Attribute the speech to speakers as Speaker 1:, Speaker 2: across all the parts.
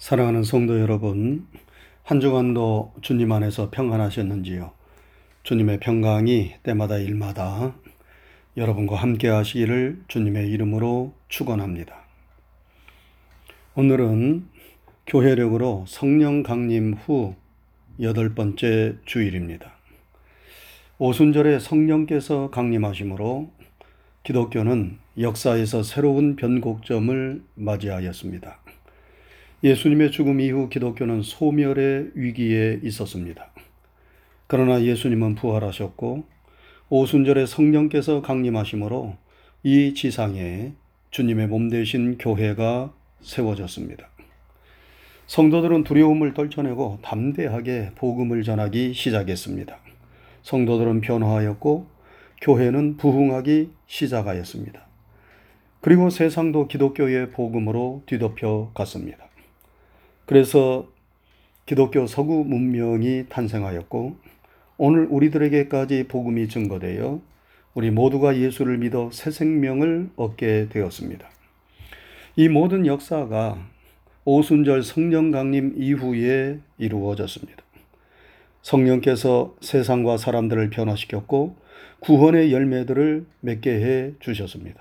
Speaker 1: 사랑하는 성도 여러분, 한 주간도 주님 안에서 평안하셨는지요? 주님의 평강이 때마다 일마다 여러분과 함께 하시기를 주님의 이름으로 축원합니다. 오늘은 교회력으로 성령 강림 후 여덟 번째 주일입니다. 오순절에 성령께서 강림하심으로 기독교는 역사에서 새로운 변곡점을 맞이하였습니다. 예수님의 죽음 이후 기독교는 소멸의 위기에 있었습니다. 그러나 예수님은 부활하셨고 오순절에 성령께서 강림하심으로 이 지상에 주님의 몸 되신 교회가 세워졌습니다. 성도들은 두려움을 떨쳐내고 담대하게 복음을 전하기 시작했습니다. 성도들은 변화하였고 교회는 부흥하기 시작하였습니다. 그리고 세상도 기독교의 복음으로 뒤덮여 갔습니다. 그래서 기독교 서구 문명이 탄생하였고 오늘 우리들에게까지 복음이 증거되어 우리 모두가 예수를 믿어 새 생명을 얻게 되었습니다. 이 모든 역사가 오순절 성령 강림 이후에 이루어졌습니다. 성령께서 세상과 사람들을 변화시켰고 구원의 열매들을 맺게 해 주셨습니다.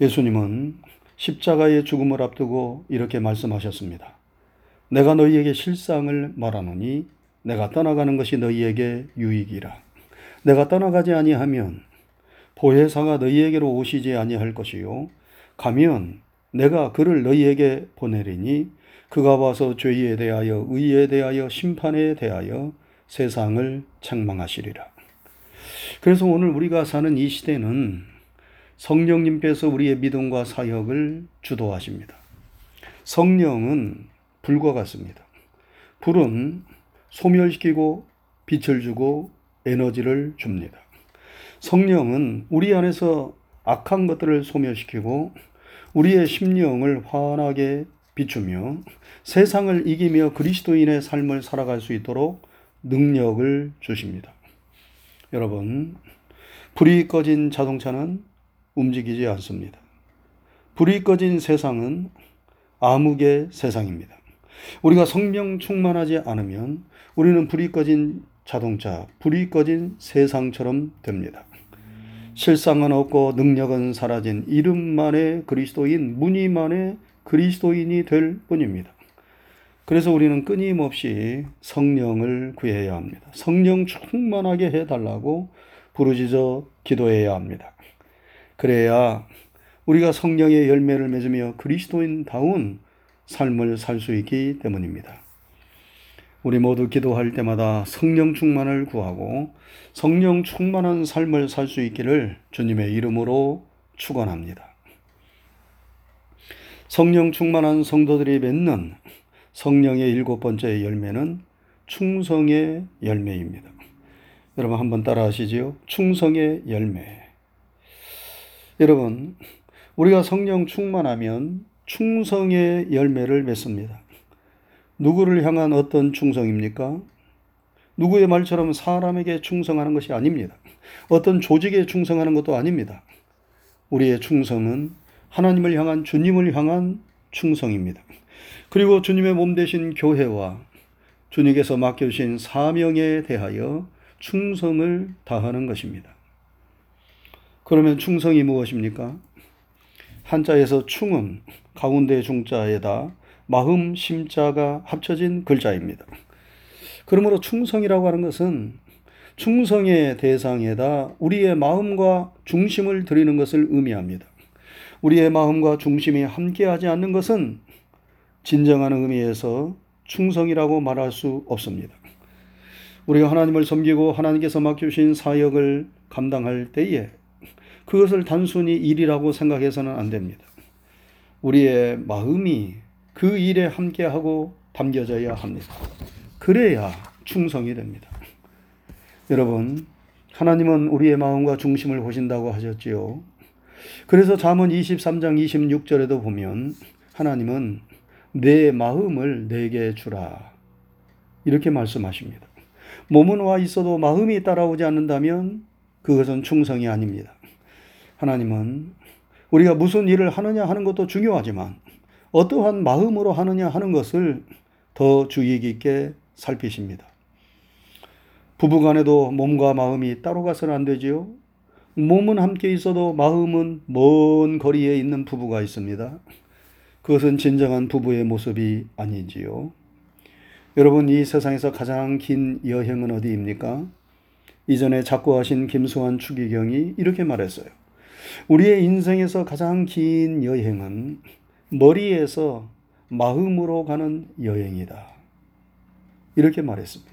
Speaker 1: 예수님은 십자가의 죽음을 앞두고 이렇게 말씀하셨습니다. 내가 너희에게 실상을 말하노니 내가 떠나가는 것이 너희에게 유익이라. 내가 떠나가지 아니하면 보혜사가 너희에게로 오시지 아니할 것이요 가면 내가 그를 너희에게 보내리니 그가 와서 죄에 대하여 의에 대하여 심판에 대하여 세상을 책망하시리라. 그래서 오늘 우리가 사는 이 시대는 성령님께서 우리의 믿음과 사역을 주도하십니다. 성령은 불과 같습니다. 불은 소멸시키고 빛을 주고 에너지를 줍니다. 성령은 우리 안에서 악한 것들을 소멸시키고 우리의 심령을 환하게 비추며 세상을 이기며 그리스도인의 삶을 살아갈 수 있도록 능력을 주십니다. 여러분, 불이 꺼진 자동차는 움직이지 않습니다. 불이 꺼진 세상은 암흑의 세상입니다. 우리가 성령 충만하지 않으면 우리는 불이 꺼진 자동차, 불이 꺼진 세상처럼 됩니다. 실상은 없고 능력은 사라진 이름만의 그리스도인, 무늬만의 그리스도인이 될 뿐입니다. 그래서 우리는 끊임없이 성령을 구해야 합니다. 성령 충만하게 해달라고 부르짖어 기도해야 합니다. 그래야 우리가 성령의 열매를 맺으며 그리스도인다운 삶을 살 수 있기 때문입니다. 우리 모두 기도할 때마다 성령 충만을 구하고 성령 충만한 삶을 살 수 있기를 주님의 이름으로 축원합니다. 성령 충만한 성도들이 맺는 성령의 일곱 번째 열매는 충성의 열매입니다. 여러분 한번 따라 하시지요. 충성의 열매. 여러분, 우리가 성령 충만하면 충성의 열매를 맺습니다. 누구를 향한 어떤 충성입니까? 누구의 말처럼 사람에게 충성하는 것이 아닙니다. 어떤 조직에 충성하는 것도 아닙니다. 우리의 충성은 하나님을 향한 주님을 향한 충성입니다. 그리고 주님의 몸 되신 교회와 주님께서 맡겨주신 사명에 대하여 충성을 다하는 것입니다. 그러면 충성이 무엇입니까? 한자에서 충은 가운데 중자에다 마음 심자가 합쳐진 글자입니다. 그러므로 충성이라고 하는 것은 충성의 대상에다 우리의 마음과 중심을 드리는 것을 의미합니다. 우리의 마음과 중심이 함께하지 않는 것은 진정한 의미에서 충성이라고 말할 수 없습니다. 우리가 하나님을 섬기고 하나님께서 맡겨주신 사역을 감당할 때에 그것을 단순히 일이라고 생각해서는 안 됩니다. 우리의 마음이 그 일에 함께하고 담겨져야 합니다. 그래야 충성이 됩니다. 여러분, 하나님은 우리의 마음과 중심을 보신다고 하셨지요. 그래서 잠언 23장 26절에도 보면 하나님은 내 마음을 내게 주라. 이렇게 말씀하십니다. 몸은 와 있어도 마음이 따라오지 않는다면 그것은 충성이 아닙니다. 하나님은 우리가 무슨 일을 하느냐 하는 것도 중요하지만 어떠한 마음으로 하느냐 하는 것을 더 주의 깊게 살피십니다. 부부 간에도 몸과 마음이 따로 가서는 안 되지요. 몸은 함께 있어도 마음은 먼 거리에 있는 부부가 있습니다. 그것은 진정한 부부의 모습이 아니지요. 여러분, 이 세상에서 가장 긴 여행은 어디입니까? 이전에 작고하신 김수환 추기경이 이렇게 말했어요. 우리의 인생에서 가장 긴 여행은 머리에서 마음으로 가는 여행이다. 이렇게 말했습니다.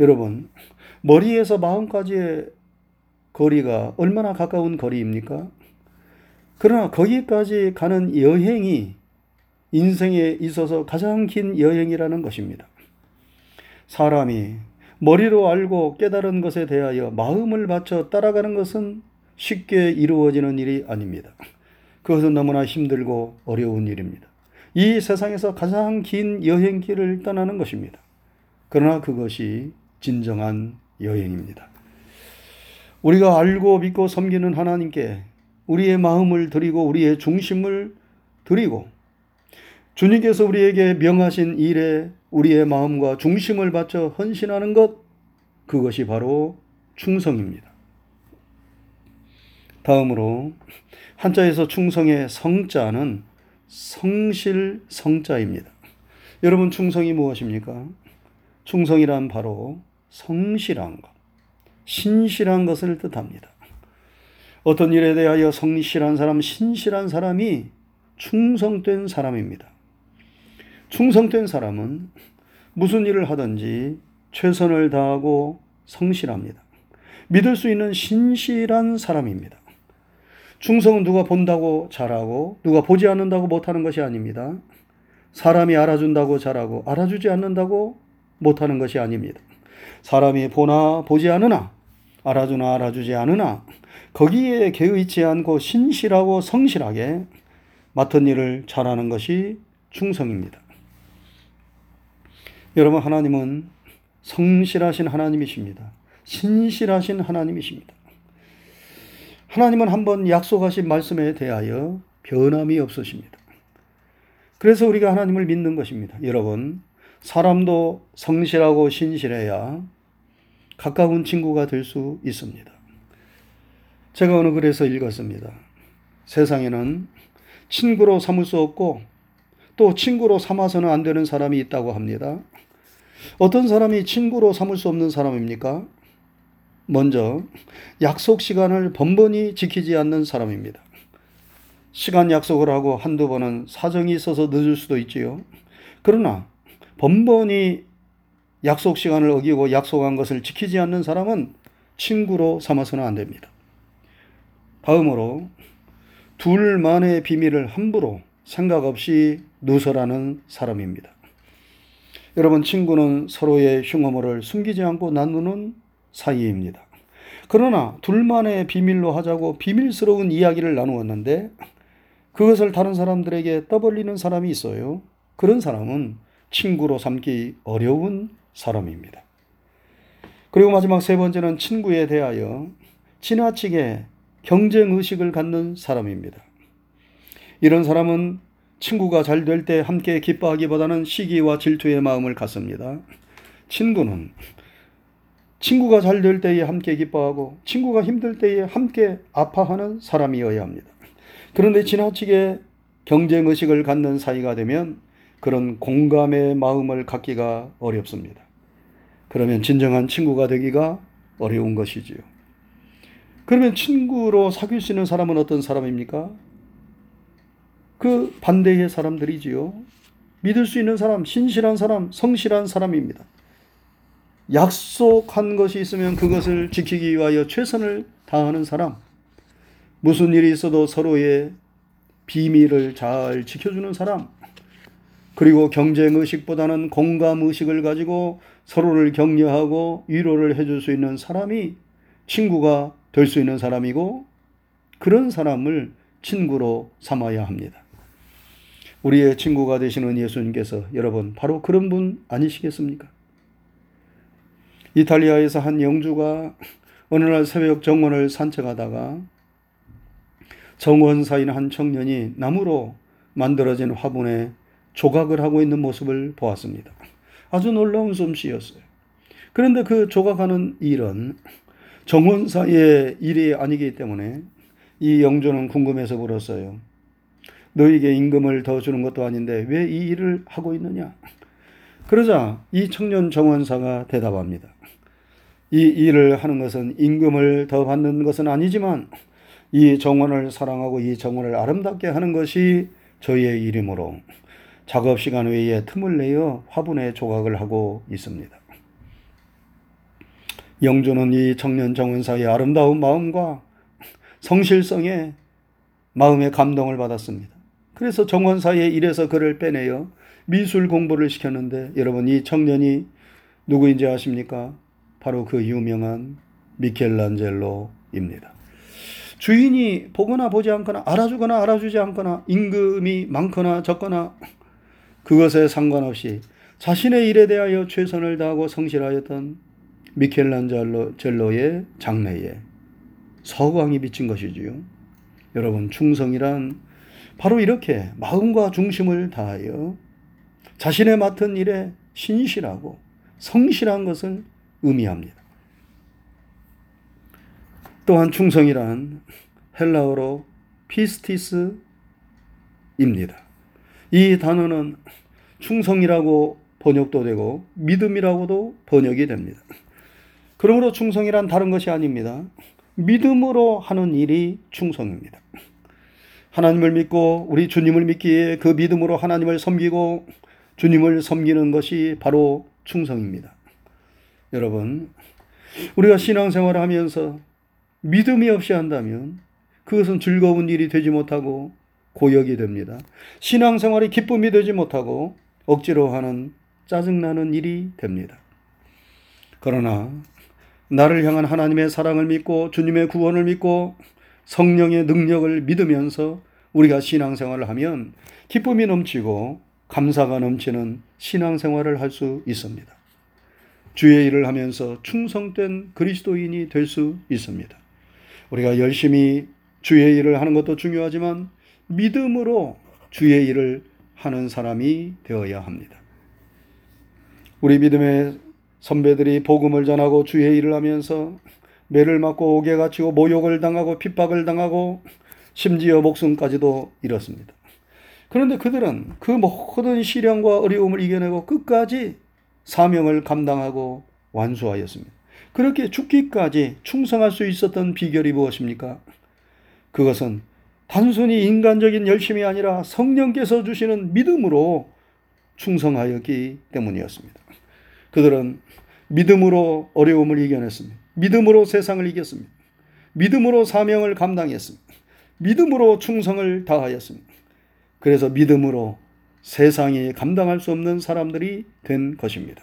Speaker 1: 여러분, 머리에서 마음까지의 거리가 얼마나 가까운 거리입니까? 그러나 거기까지 가는 여행이 인생에 있어서 가장 긴 여행이라는 것입니다. 사람이 머리로 알고 깨달은 것에 대하여 마음을 바쳐 따라가는 것은 쉽게 이루어지는 일이 아닙니다. 그것은 너무나 힘들고 어려운 일입니다. 이 세상에서 가장 긴 여행길을 떠나는 것입니다. 그러나 그것이 진정한 여행입니다. 우리가 알고 믿고 섬기는 하나님께 우리의 마음을 드리고 우리의 중심을 드리고 주님께서 우리에게 명하신 일에 우리의 마음과 중심을 바쳐 헌신하는 것, 그것이 바로 충성입니다. 다음으로 한자에서 충성의 성자는 성실 성자입니다. 여러분 충성이 무엇입니까? 충성이란 바로 성실한 것, 신실한 것을 뜻합니다. 어떤 일에 대하여 성실한 사람, 신실한 사람이 충성된 사람입니다. 충성된 사람은 무슨 일을 하든지 최선을 다하고 성실합니다. 믿을 수 있는 신실한 사람입니다. 충성은 누가 본다고 잘하고 누가 보지 않는다고 못하는 것이 아닙니다. 사람이 알아준다고 잘하고 알아주지 않는다고 못하는 것이 아닙니다. 사람이 보나 보지 않으나 알아주나 알아주지 않으나 거기에 개의치 않고 신실하고 성실하게 맡은 일을 잘하는 것이 충성입니다. 여러분, 하나님은 성실하신 하나님이십니다. 신실하신 하나님이십니다. 하나님은 한번 약속하신 말씀에 대하여 변함이 없으십니다. 그래서 우리가 하나님을 믿는 것입니다. 여러분, 사람도 성실하고 신실해야 가까운 친구가 될 수 있습니다. 제가 어느 글에서 읽었습니다. 세상에는 친구로 삼을 수 없고 또 친구로 삼아서는 안 되는 사람이 있다고 합니다. 어떤 사람이 친구로 삼을 수 없는 사람입니까? 먼저 약속 시간을 번번이 지키지 않는 사람입니다. 시간 약속을 하고 한두 번은 사정이 있어서 늦을 수도 있지요. 그러나 번번이 약속 시간을 어기고 약속한 것을 지키지 않는 사람은 친구로 삼아서는 안 됩니다. 다음으로 둘만의 비밀을 함부로 생각 없이 누설하는 사람입니다. 여러분, 친구는 서로의 흉어모를 숨기지 않고 나누는 사이입니다. 그러나 둘만의 비밀로 하자고 비밀스러운 이야기를 나누었는데 그것을 다른 사람들에게 떠벌리는 사람이 있어요. 그런 사람은 친구로 삼기 어려운 사람입니다. 그리고 마지막 세 번째는 친구에 대하여 지나치게 경쟁 의식을 갖는 사람입니다. 이런 사람은 친구가 잘 될 때 함께 기뻐하기보다는 시기와 질투의 마음을 갖습니다. 친구는 친구가 잘 될 때에 함께 기뻐하고 친구가 힘들 때에 함께 아파하는 사람이어야 합니다. 그런데 지나치게 경쟁 의식을 갖는 사이가 되면 그런 공감의 마음을 갖기가 어렵습니다. 그러면 진정한 친구가 되기가 어려운 것이지요. 그러면 친구로 사귈 수 있는 사람은 어떤 사람입니까? 그 반대의 사람들이지요. 믿을 수 있는 사람, 신실한 사람, 성실한 사람입니다. 약속한 것이 있으면 그것을 지키기 위하여 최선을 다하는 사람. 무슨 일이 있어도 서로의 비밀을 잘 지켜주는 사람. 그리고 경쟁 의식보다는 공감 의식을 가지고 서로를 격려하고 위로를 해줄 수 있는 사람이 친구가 될 수 있는 사람이고 그런 사람을 친구로 삼아야 합니다. 우리의 친구가 되시는 예수님께서 여러분 바로 그런 분 아니시겠습니까? 이탈리아에서 한 영주가 어느 날 새벽 정원을 산책하다가 정원사인 한 청년이 나무로 만들어진 화분에 조각을 하고 있는 모습을 보았습니다. 아주 놀라운 솜씨였어요. 그런데 그 조각하는 일은 정원사의 일이 아니기 때문에 이 영조는 궁금해서 물었어요. 너에게 임금을 더 주는 것도 아닌데 왜 이 일을 하고 있느냐? 그러자 이 청년 정원사가 대답합니다. 이 일을 하는 것은 임금을 더 받는 것은 아니지만 이 정원을 사랑하고 이 정원을 아름답게 하는 것이 저희의 일이므로 작업 시간 외에 틈을 내어 화분에 조각을 하고 있습니다. 영조는 이 청년 정원사의 아름다운 마음과 성실성에 마음의 감동을 받았습니다. 그래서 정원사의 일에서 그를 빼내어 미술 공부를 시켰는데 여러분 이 청년이 누구인지 아십니까? 바로 그 유명한 미켈란젤로입니다. 주인이 보거나 보지 않거나 알아주거나 알아주지 않거나 임금이 많거나 적거나 그것에 상관없이 자신의 일에 대하여 최선을 다하고 성실하였던 미켈란젤로의 장래에 서광이 비친 것이지요. 여러분 충성이란 바로 이렇게 마음과 중심을 다하여 자신의 맡은 일에 신실하고 성실한 것을 의미합니다. 또한 충성이란 헬라어로 피스티스입니다. 이 단어는 충성이라고 번역도 되고 믿음이라고도 번역이 됩니다. 그러므로 충성이란 다른 것이 아닙니다. 믿음으로 하는 일이 충성입니다. 하나님을 믿고 우리 주님을 믿기에 그 믿음으로 하나님을 섬기고 주님을 섬기는 것이 바로 충성입니다. 여러분, 우리가 신앙생활을 하면서 믿음이 없이 한다면 그것은 즐거운 일이 되지 못하고 고역이 됩니다. 신앙생활이 기쁨이 되지 못하고 억지로 하는 짜증나는 일이 됩니다. 그러나 나를 향한 하나님의 사랑을 믿고 주님의 구원을 믿고 성령의 능력을 믿으면서 우리가 신앙생활을 하면 기쁨이 넘치고 감사가 넘치는 신앙생활을 할 수 있습니다. 주의 일을 하면서 충성된 그리스도인이 될 수 있습니다. 우리가 열심히 주의 일을 하는 것도 중요하지만 믿음으로 주의 일을 하는 사람이 되어야 합니다. 우리 믿음의 선배들이 복음을 전하고 주의 일을 하면서 매를 맞고 옥에 갇히고 모욕을 당하고 핍박을 당하고 심지어 목숨까지도 잃었습니다. 그런데 그들은 그 모든 시련과 어려움을 이겨내고 끝까지 사명을 감당하고 완수하였습니다. 그렇게 죽기까지 충성할 수 있었던 비결이 무엇입니까? 그것은 단순히 인간적인 열심이 아니라 성령께서 주시는 믿음으로 충성하였기 때문이었습니다. 그들은 믿음으로 어려움을 이겨냈습니다. 믿음으로 세상을 이겼습니다. 믿음으로 사명을 감당했습니다. 믿음으로 충성을 다하였습니다. 그래서 믿음으로 세상이 감당할 수 없는 사람들이 된 것입니다.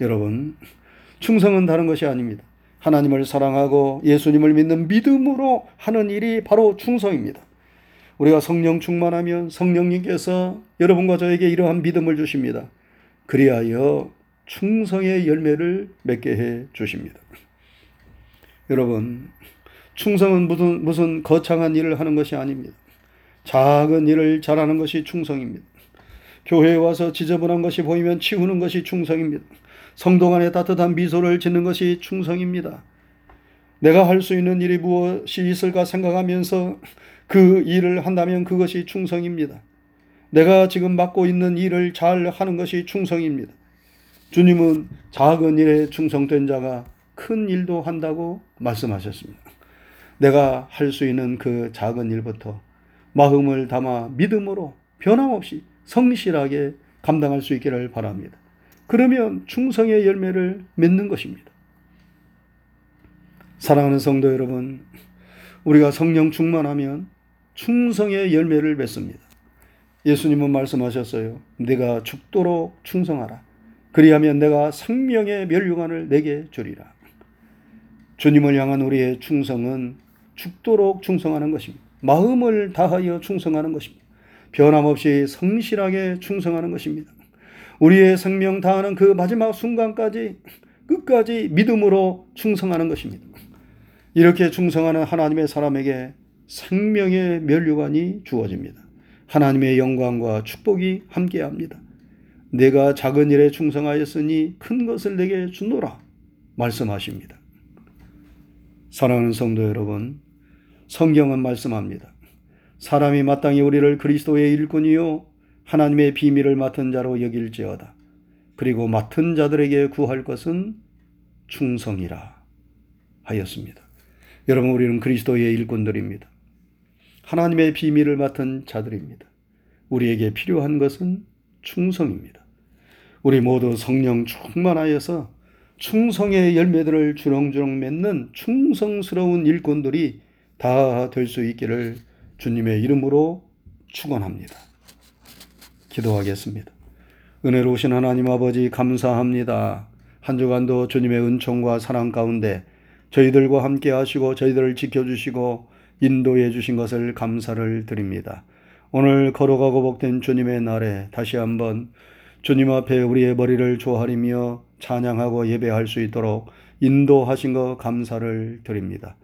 Speaker 1: 여러분, 충성은 다른 것이 아닙니다. 하나님을 사랑하고 예수님을 믿는 믿음으로 하는 일이 바로 충성입니다. 우리가 성령 충만하면 성령님께서 여러분과 저에게 이러한 믿음을 주십니다. 그리하여 충성의 열매를 맺게 해 주십니다. 여러분, 충성은 무슨, 무슨 거창한 일을 하는 것이 아닙니다. 작은 일을 잘하는 것이 충성입니다. 교회에 와서 지저분한 것이 보이면 치우는 것이 충성입니다. 성도 간에 따뜻한 미소를 짓는 것이 충성입니다. 내가 할 수 있는 일이 무엇이 있을까 생각하면서 그 일을 한다면 그것이 충성입니다. 내가 지금 맡고 있는 일을 잘 하는 것이 충성입니다. 주님은 작은 일에 충성된 자가 큰 일도 한다고 말씀하셨습니다. 내가 할 수 있는 그 작은 일부터 마음을 담아 믿음으로 변함없이 성실하게 감당할 수 있기를 바랍니다. 그러면 충성의 열매를 맺는 것입니다. 사랑하는 성도 여러분, 우리가 성령 충만하면 충성의 열매를 맺습니다. 예수님은 말씀하셨어요. 내가 죽도록 충성하라. 그리하면 내가 생명의 멸류관을 내게 주리라. 주님을 향한 우리의 충성은 죽도록 충성하는 것입니다. 마음을 다하여 충성하는 것입니다. 변함없이 성실하게 충성하는 것입니다. 우리의 생명 다하는 그 마지막 순간까지 끝까지 믿음으로 충성하는 것입니다. 이렇게 충성하는 하나님의 사람에게 생명의 멸류관이 주어집니다. 하나님의 영광과 축복이 함께합니다. 내가 작은 일에 충성하였으니 큰 것을 내게 주노라 말씀하십니다. 사랑하는 성도 여러분, 성경은 말씀합니다. 사람이 마땅히 우리를 그리스도의 일꾼이요 하나님의 비밀을 맡은 자로 여길지어다. 그리고 맡은 자들에게 구할 것은 충성이라 하였습니다. 여러분 우리는 그리스도의 일꾼들입니다. 하나님의 비밀을 맡은 자들입니다. 우리에게 필요한 것은 충성입니다. 우리 모두 성령 충만하여서 충성의 열매들을 주렁주렁 맺는 충성스러운 일꾼들이 다 될 수 있기를 주님의 이름으로 축원합니다. 기도하겠습니다. 은혜로우신 하나님 아버지 감사합니다. 한 주간도 주님의 은총과 사랑 가운데 저희들과 함께 하시고 저희들을 지켜주시고 인도해 주신 것을 감사를 드립니다. 오늘 걸어가고 복된 주님의 날에 다시 한번 주님 앞에 우리의 머리를 조아리며 찬양하고 예배할 수 있도록 인도하신 것 감사를 드립니다.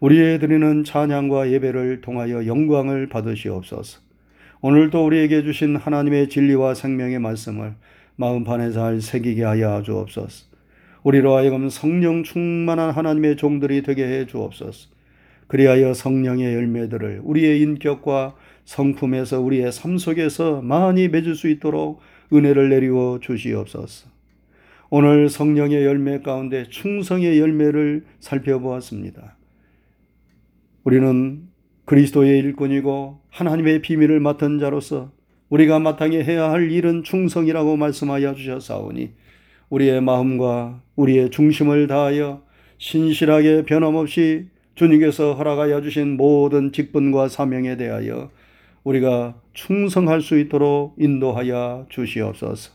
Speaker 1: 우리의 드리는 찬양과 예배를 통하여 영광을 받으시옵소서. 오늘도 우리에게 주신 하나님의 진리와 생명의 말씀을 마음판에 잘 새기게 하여 주옵소서. 우리로 하여금 성령 충만한 하나님의 종들이 되게 해 주옵소서. 그리하여 성령의 열매들을 우리의 인격과 성품에서 우리의 삶 속에서 많이 맺을 수 있도록 은혜를 내리워 주시옵소서. 오늘 성령의 열매 가운데 충성의 열매를 살펴보았습니다. 우리는 그리스도의 일꾼이고 하나님의 비밀을 맡은 자로서 우리가 마땅히 해야 할 일은 충성이라고 말씀하여 주셨사오니 우리의 마음과 우리의 중심을 다하여 신실하게 변함없이 주님께서 허락하여 주신 모든 직분과 사명에 대하여 우리가 충성할 수 있도록 인도하여 주시옵소서.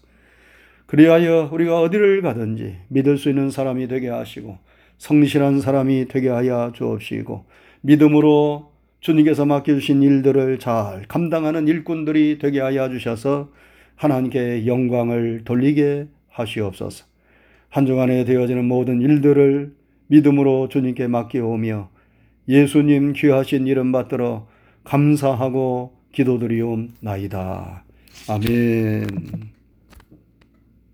Speaker 1: 그리하여 우리가 어디를 가든지 믿을 수 있는 사람이 되게 하시고 성실한 사람이 되게 하여 주옵시고 믿음으로 주님께서 맡겨주신 일들을 잘 감당하는 일꾼들이 되게 하여 주셔서 하나님께 영광을 돌리게 하시옵소서. 한 주간에 되어지는 모든 일들을 믿음으로 주님께 맡겨오며 예수님 귀하신 이름 받들어 감사하고 기도드리옵나이다. 아멘.